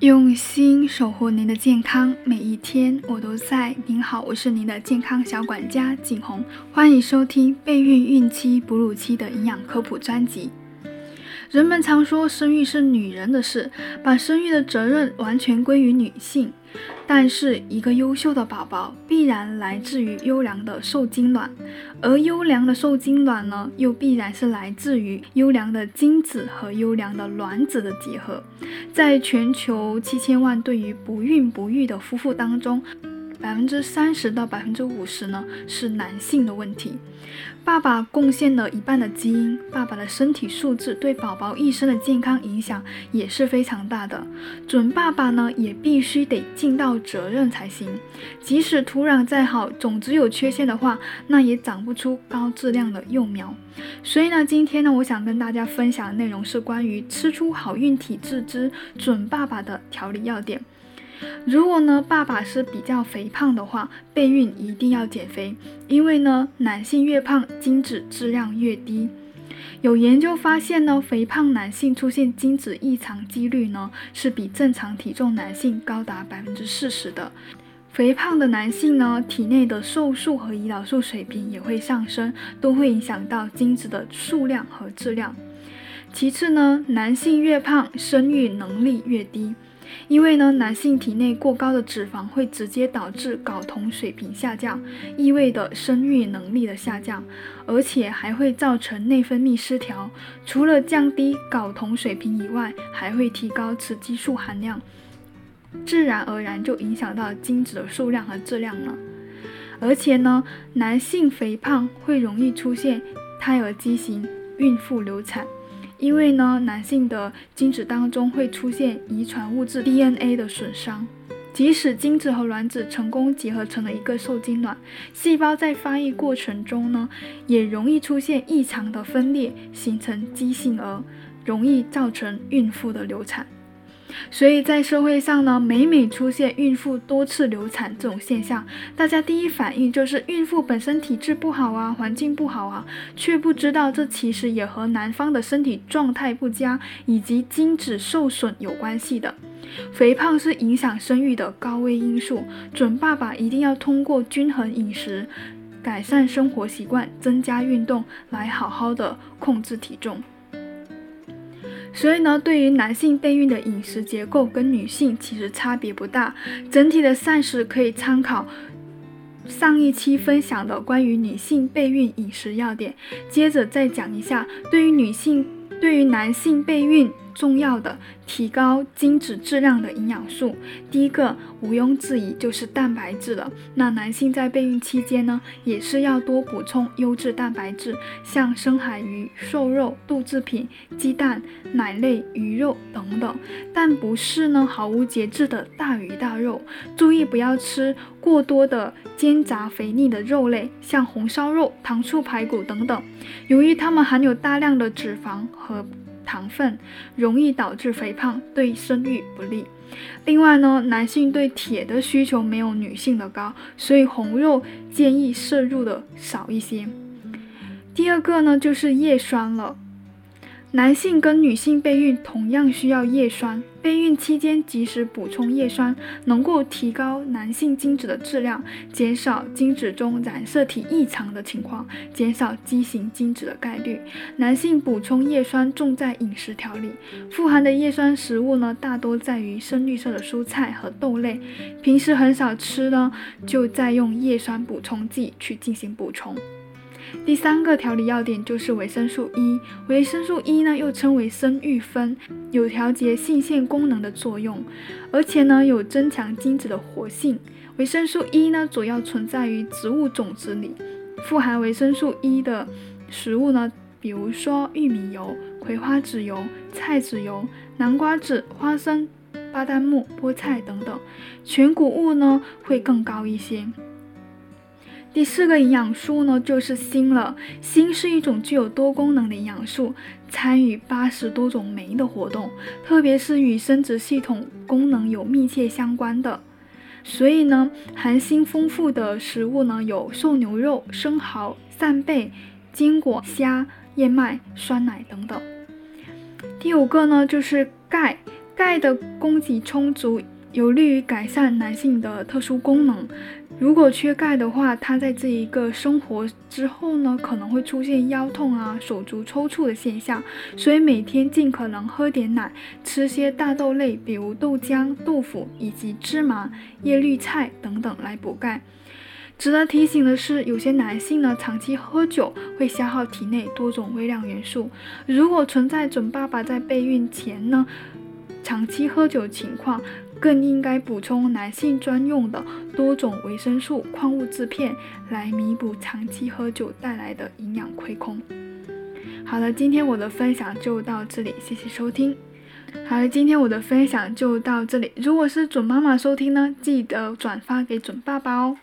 用心守护您的健康，每一天我都在。您好，我是您的健康小管家景红，欢迎收听备孕、孕期、哺乳期的营养科普专辑。人们常说生育是女人的事，把生育的责任完全归于女性。但是，一个优秀的宝宝必然来自于优良的受精卵，而优良的受精卵呢，又必然是来自于优良的精子和优良的卵子的结合。在全球七千万对于不孕不育的夫妇当中，百分之三十到百分之五十呢是男性的问题。爸爸贡献了一半的基因，爸爸的身体素质对宝宝一生的健康影响也是非常大的。准爸爸呢也必须得尽到责任才行。即使土壤再好，种子有缺陷的话，那也长不出高质量的幼苗。所以呢，今天呢，我想跟大家分享的内容是关于吃出好运体质之准爸爸的调理要点。如果呢，爸爸是比较肥胖的话，备孕一定要减肥，因为呢，男性越胖，精子质量越低。有研究发现呢，肥胖男性出现精子异常几率呢，是比正常体重男性高达百分之四十的。肥胖的男性呢，体内的瘦素和胰岛素水平也会上升，都会影响到精子的数量和质量。其次呢，男性越胖，生育能力越低。因为呢，男性体内过高的脂肪会直接导致睾酮水平下降，意味着生育能力的下降，而且还会造成内分泌失调。除了降低睾酮水平以外，还会提高雌激素含量，自然而然就影响到精子的数量和质量了。而且呢，男性肥胖会容易出现胎儿畸形、孕妇流产。因为呢，男性的精子当中会出现遗传物质 DNA 的损伤，即使精子和卵子成功结合成了一个受精卵，细胞在发育过程中呢，也容易出现异常的分裂，形成畸形儿，容易造成孕妇的流产。所以在社会上呢，每每出现孕妇多次流产这种现象，大家第一反应就是孕妇本身体质不好啊，环境不好啊，却不知道这其实也和男方的身体状态不佳以及精子受损有关系的。肥胖是影响生育的高危因素，准爸爸一定要通过均衡饮食、改善生活习惯、增加运动来好好的控制体重。所以呢，对于男性备孕的饮食结构跟女性其实差别不大，整体的膳食可以参考上一期分享的关于女性备孕饮食要点。接着再讲一下，对于女性，对于男性备孕。重要的提高精子质量的营养素，第一个毋庸置疑就是蛋白质了。那男性在备孕期间呢，也是要多补充优质蛋白质，像深海鱼、瘦肉、豆制品、鸡蛋、奶类、鱼肉等等。但不是呢毫无节制的大鱼大肉，注意不要吃过多的煎炸肥腻的肉类，像红烧肉、糖醋排骨等等，由于它们含有大量的脂肪和。糖分容易导致肥胖，对生育不利。另外呢，男性对铁的需求没有女性的高，所以红肉建议摄入的少一些。第二个呢，就是叶酸了。男性跟女性备孕同样需要叶酸，备孕期间及时补充叶酸，能够提高男性精子的质量，减少精子中染色体异常的情况，减少畸形精子的概率。男性补充叶酸重在饮食调理，富含的叶酸食物呢，大多在于深绿色的蔬菜和豆类，平时很少吃呢，就在用叶酸补充剂去进行补充。第三个调理要点就是维生素 E，维生素 E 呢又称为生育酚，有调节性腺功能的作用，而且呢有增强精子的活性。维生素 E 呢主要存在于植物种子里，富含维生素 E 的食物呢，比如说玉米油、葵花籽油、菜籽油、南瓜籽、花生、巴旦木、菠菜等等，全谷物呢会更高一些。第四个营养素呢，就是锌了。锌是一种具有多功能的营养素，参与八十多种酶的活动，特别是与生殖系统功能有密切相关的。所以呢，含锌丰富的食物呢，有瘦牛肉、生蚝、扇贝、坚果、虾、燕麦、酸奶等等。第五个呢，就是钙。钙的供给充足，有利于改善男性的特殊功能。如果缺钙的话，他在这一个生活之后呢，可能会出现腰痛啊、手足抽搐的现象。所以每天尽可能喝点奶，吃些大豆类，比如豆浆、豆腐以及芝麻、叶绿菜等等来补钙。值得提醒的是，有些男性呢长期喝酒会消耗体内多种微量元素。如果存在准爸爸在备孕前呢长期喝酒情况。更应该补充男性专用的多种维生素、矿物质片，来弥补长期喝酒带来的营养亏空。好了，今天我的分享就到这里，谢谢收听。好了，今天我的分享就到这里。如果是准妈妈收听呢，记得转发给准爸爸哦。